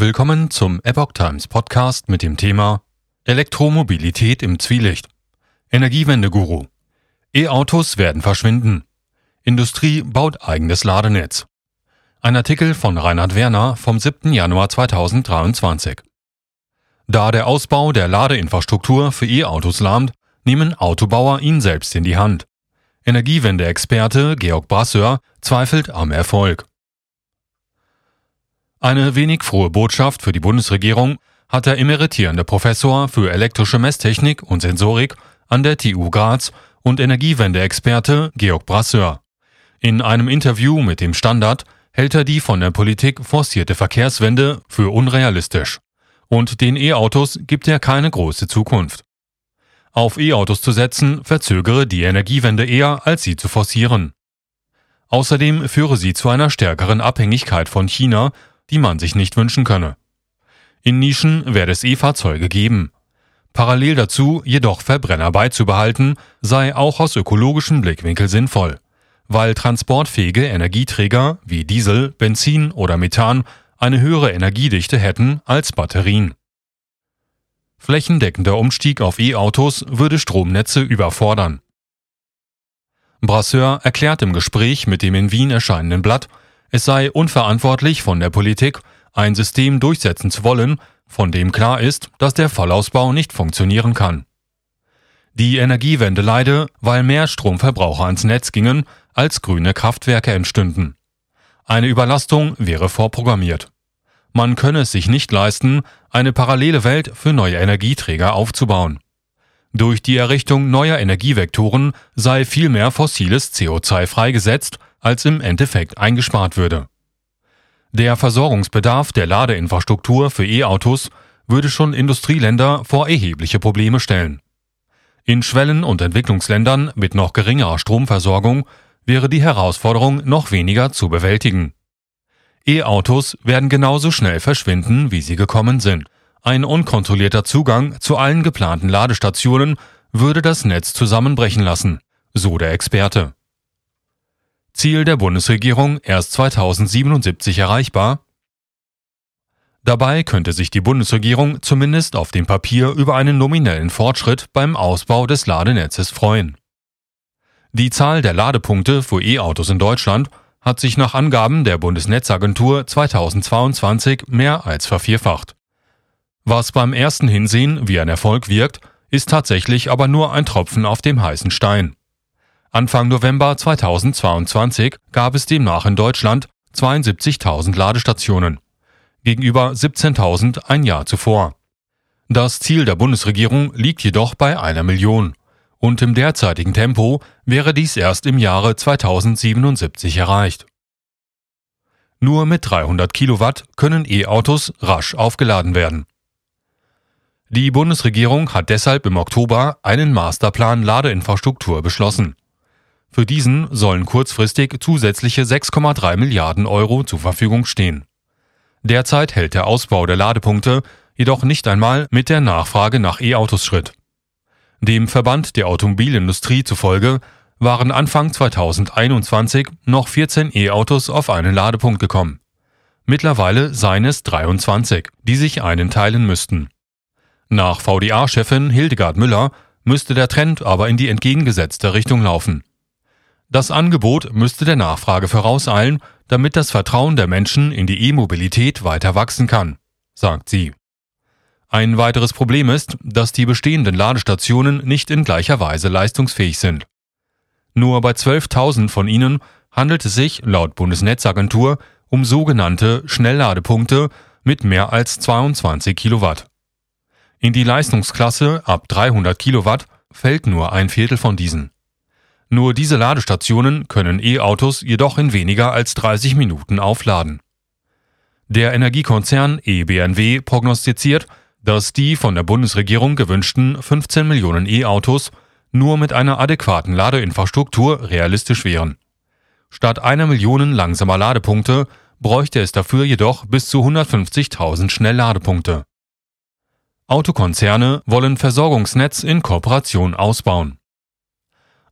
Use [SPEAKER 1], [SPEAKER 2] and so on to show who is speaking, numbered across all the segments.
[SPEAKER 1] Willkommen zum Epoch Times Podcast mit dem Thema Elektromobilität im Zwielicht. Energiewende-Guru. E-Autos werden verschwinden. Industrie baut eigenes Ladenetz. Ein Artikel von Reinhard Werner vom 7. Januar 2023. Da der Ausbau der Ladeinfrastruktur für E-Autos lahmt, nehmen Autobauer ihn selbst in die Hand. Energiewende-Experte Georg Brasseur zweifelt am Erfolg. Eine wenig frohe Botschaft für die Bundesregierung hat der emeritierende Professor für elektrische Messtechnik und Sensorik an der TU Graz und Energiewende-Experte Georg Brasseur. In einem Interview mit dem Standard hält er die von der Politik forcierte Verkehrswende für unrealistisch. Und den E-Autos gibt er keine große Zukunft. Auf E-Autos zu setzen verzögere die Energiewende eher, als sie zu forcieren. Außerdem führe sie zu einer stärkeren Abhängigkeit von China die man sich nicht wünschen könne. In Nischen werde es E-Fahrzeuge geben. Parallel dazu jedoch Verbrenner beizubehalten, sei auch aus ökologischem Blickwinkel sinnvoll, weil transportfähige Energieträger wie Diesel, Benzin oder Methan eine höhere Energiedichte hätten als Batterien. Flächendeckender Umstieg auf E-Autos würde Stromnetze überfordern. Brasseur erklärt im Gespräch mit dem in Wien erscheinenden Blatt, es sei unverantwortlich von der Politik, ein System durchsetzen zu wollen, von dem klar ist, dass der Vollausbau nicht funktionieren kann. Die Energiewende leide, weil mehr Stromverbraucher ans Netz gingen, als grüne Kraftwerke entstünden. Eine Überlastung wäre vorprogrammiert. Man könne es sich nicht leisten, eine parallele Welt für neue Energieträger aufzubauen. Durch die Errichtung neuer Energievektoren sei viel mehr fossiles CO2 freigesetzt als im Endeffekt eingespart würde. Der Versorgungsbedarf der Ladeinfrastruktur für E-Autos würde schon Industrieländer vor erhebliche Probleme stellen. In Schwellen- und Entwicklungsländern mit noch geringerer Stromversorgung wäre die Herausforderung noch weniger zu bewältigen. E-Autos werden genauso schnell verschwinden, wie sie gekommen sind. Ein unkontrollierter Zugang zu allen geplanten Ladestationen würde das Netz zusammenbrechen lassen, so der Experte. Ziel der Bundesregierung erst 2077 erreichbar? Dabei könnte sich die Bundesregierung zumindest auf dem Papier über einen nominellen Fortschritt beim Ausbau des Ladenetzes freuen. Die Zahl der Ladepunkte für E-Autos in Deutschland hat sich nach Angaben der Bundesnetzagentur 2022 mehr als vervierfacht. Was beim ersten Hinsehen wie ein Erfolg wirkt, ist tatsächlich aber nur ein Tropfen auf dem heißen Stein. Anfang November 2022 gab es demnach in Deutschland 72.000 Ladestationen, gegenüber 17.000 ein Jahr zuvor. Das Ziel der Bundesregierung liegt jedoch bei einer Million, und im derzeitigen Tempo wäre dies erst im Jahre 2077 erreicht. Nur mit 300 Kilowatt können E-Autos rasch aufgeladen werden. Die Bundesregierung hat deshalb im Oktober einen Masterplan Ladeinfrastruktur beschlossen. Für diesen sollen kurzfristig zusätzliche 6,3 Milliarden Euro zur Verfügung stehen. Derzeit hält der Ausbau der Ladepunkte jedoch nicht einmal mit der Nachfrage nach E-Autos Schritt. Dem Verband der Automobilindustrie zufolge waren Anfang 2021 noch 14 E-Autos auf einen Ladepunkt gekommen. Mittlerweile seien es 23, die sich einen teilen müssten. Nach VDA-Chefin Hildegard Müller müsste der Trend aber in die entgegengesetzte Richtung laufen. Das Angebot müsste der Nachfrage vorauseilen, damit das Vertrauen der Menschen in die E-Mobilität weiter wachsen kann, sagt sie. Ein weiteres Problem ist, dass die bestehenden Ladestationen nicht in gleicher Weise leistungsfähig sind. Nur bei 12.000 von ihnen handelt es sich laut Bundesnetzagentur um sogenannte Schnellladepunkte mit mehr als 22 Kilowatt. In die Leistungsklasse ab 300 Kilowatt fällt nur ein Viertel von diesen. Nur diese Ladestationen können E-Autos jedoch in weniger als 30 Minuten aufladen. Der Energiekonzern EBNW prognostiziert, dass die von der Bundesregierung gewünschten 15 Millionen E-Autos nur mit einer adäquaten Ladeinfrastruktur realistisch wären. Statt einer Million langsamer Ladepunkte bräuchte es dafür jedoch bis zu 150.000 Schnellladepunkte. Autokonzerne wollen Versorgungsnetz in Kooperation ausbauen.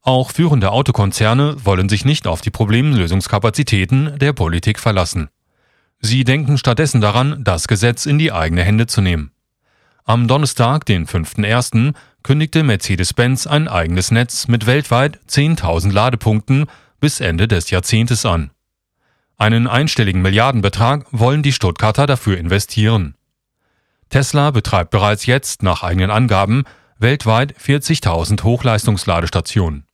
[SPEAKER 1] Auch führende Autokonzerne wollen sich nicht auf die Problemlösungskapazitäten der Politik verlassen. Sie denken stattdessen daran, das Gesetz in die eigene Hände zu nehmen. Am Donnerstag, den 5.1., kündigte Mercedes-Benz ein eigenes Netz mit weltweit 10.000 Ladepunkten bis Ende des Jahrzehntes an. Einen einstelligen Milliardenbetrag wollen die Stuttgarter dafür investieren. Tesla betreibt bereits jetzt nach eigenen Angaben weltweit 40.000 Hochleistungsladestationen.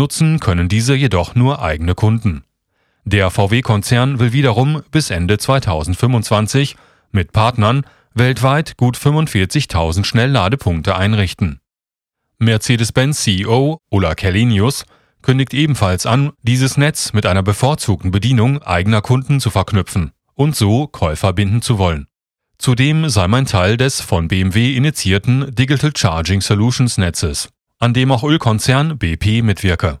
[SPEAKER 1] Nutzen können diese jedoch nur eigene Kunden. Der VW-Konzern will wiederum bis Ende 2025 mit Partnern weltweit gut 45.000 Schnellladepunkte einrichten. Mercedes-Benz CEO Ola Kellinius kündigt ebenfalls an, dieses Netz mit einer bevorzugten Bedienung eigener Kunden zu verknüpfen und so Käufer binden zu wollen. Zudem sei man Teil des von BMW initiierten Digital Charging Solutions Netzes, an dem auch Ölkonzern BP mitwirke.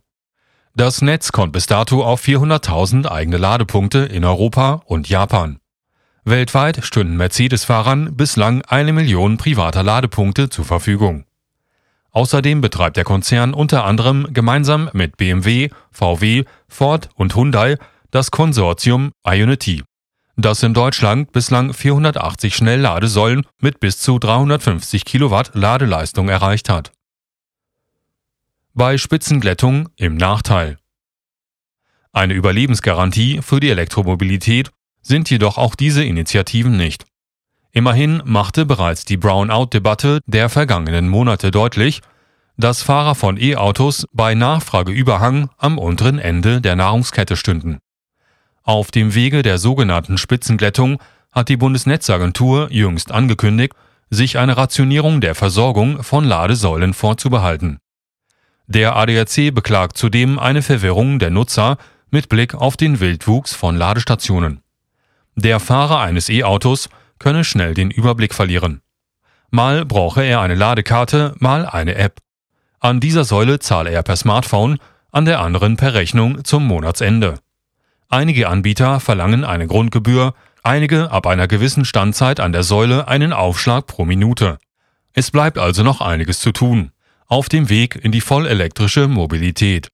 [SPEAKER 1] Das Netz kommt bis dato auf 400.000 eigene Ladepunkte in Europa und Japan. Weltweit stünden Mercedes-Fahrern bislang eine Million privater Ladepunkte zur Verfügung. Außerdem betreibt der Konzern unter anderem gemeinsam mit BMW, VW, Ford und Hyundai das Konsortium Ionity das in Deutschland bislang 480 Schnellladesäulen mit bis zu 350 Kilowatt Ladeleistung erreicht hat. Bei Spitzenglättung im Nachteil. Eine Überlebensgarantie für die Elektromobilität sind jedoch auch diese Initiativen nicht. Immerhin machte bereits die Brownout-Debatte der vergangenen Monate deutlich, dass Fahrer von E-Autos bei Nachfrageüberhang am unteren Ende der Nahrungskette stünden. Auf dem Wege der sogenannten Spitzenglättung hat die Bundesnetzagentur jüngst angekündigt, sich eine Rationierung der Versorgung von Ladesäulen vorzubehalten. Der ADAC beklagt zudem eine Verwirrung der Nutzer mit Blick auf den Wildwuchs von Ladestationen. Der Fahrer eines E-Autos könne schnell den Überblick verlieren. Mal brauche er eine Ladekarte, mal eine App. An dieser Säule zahle er per Smartphone, an der anderen per Rechnung zum Monatsende. Einige Anbieter verlangen eine Grundgebühr, einige ab einer gewissen Standzeit an der Säule einen Aufschlag pro Minute. Es bleibt also noch einiges zu tun auf dem Weg in die vollelektrische Mobilität.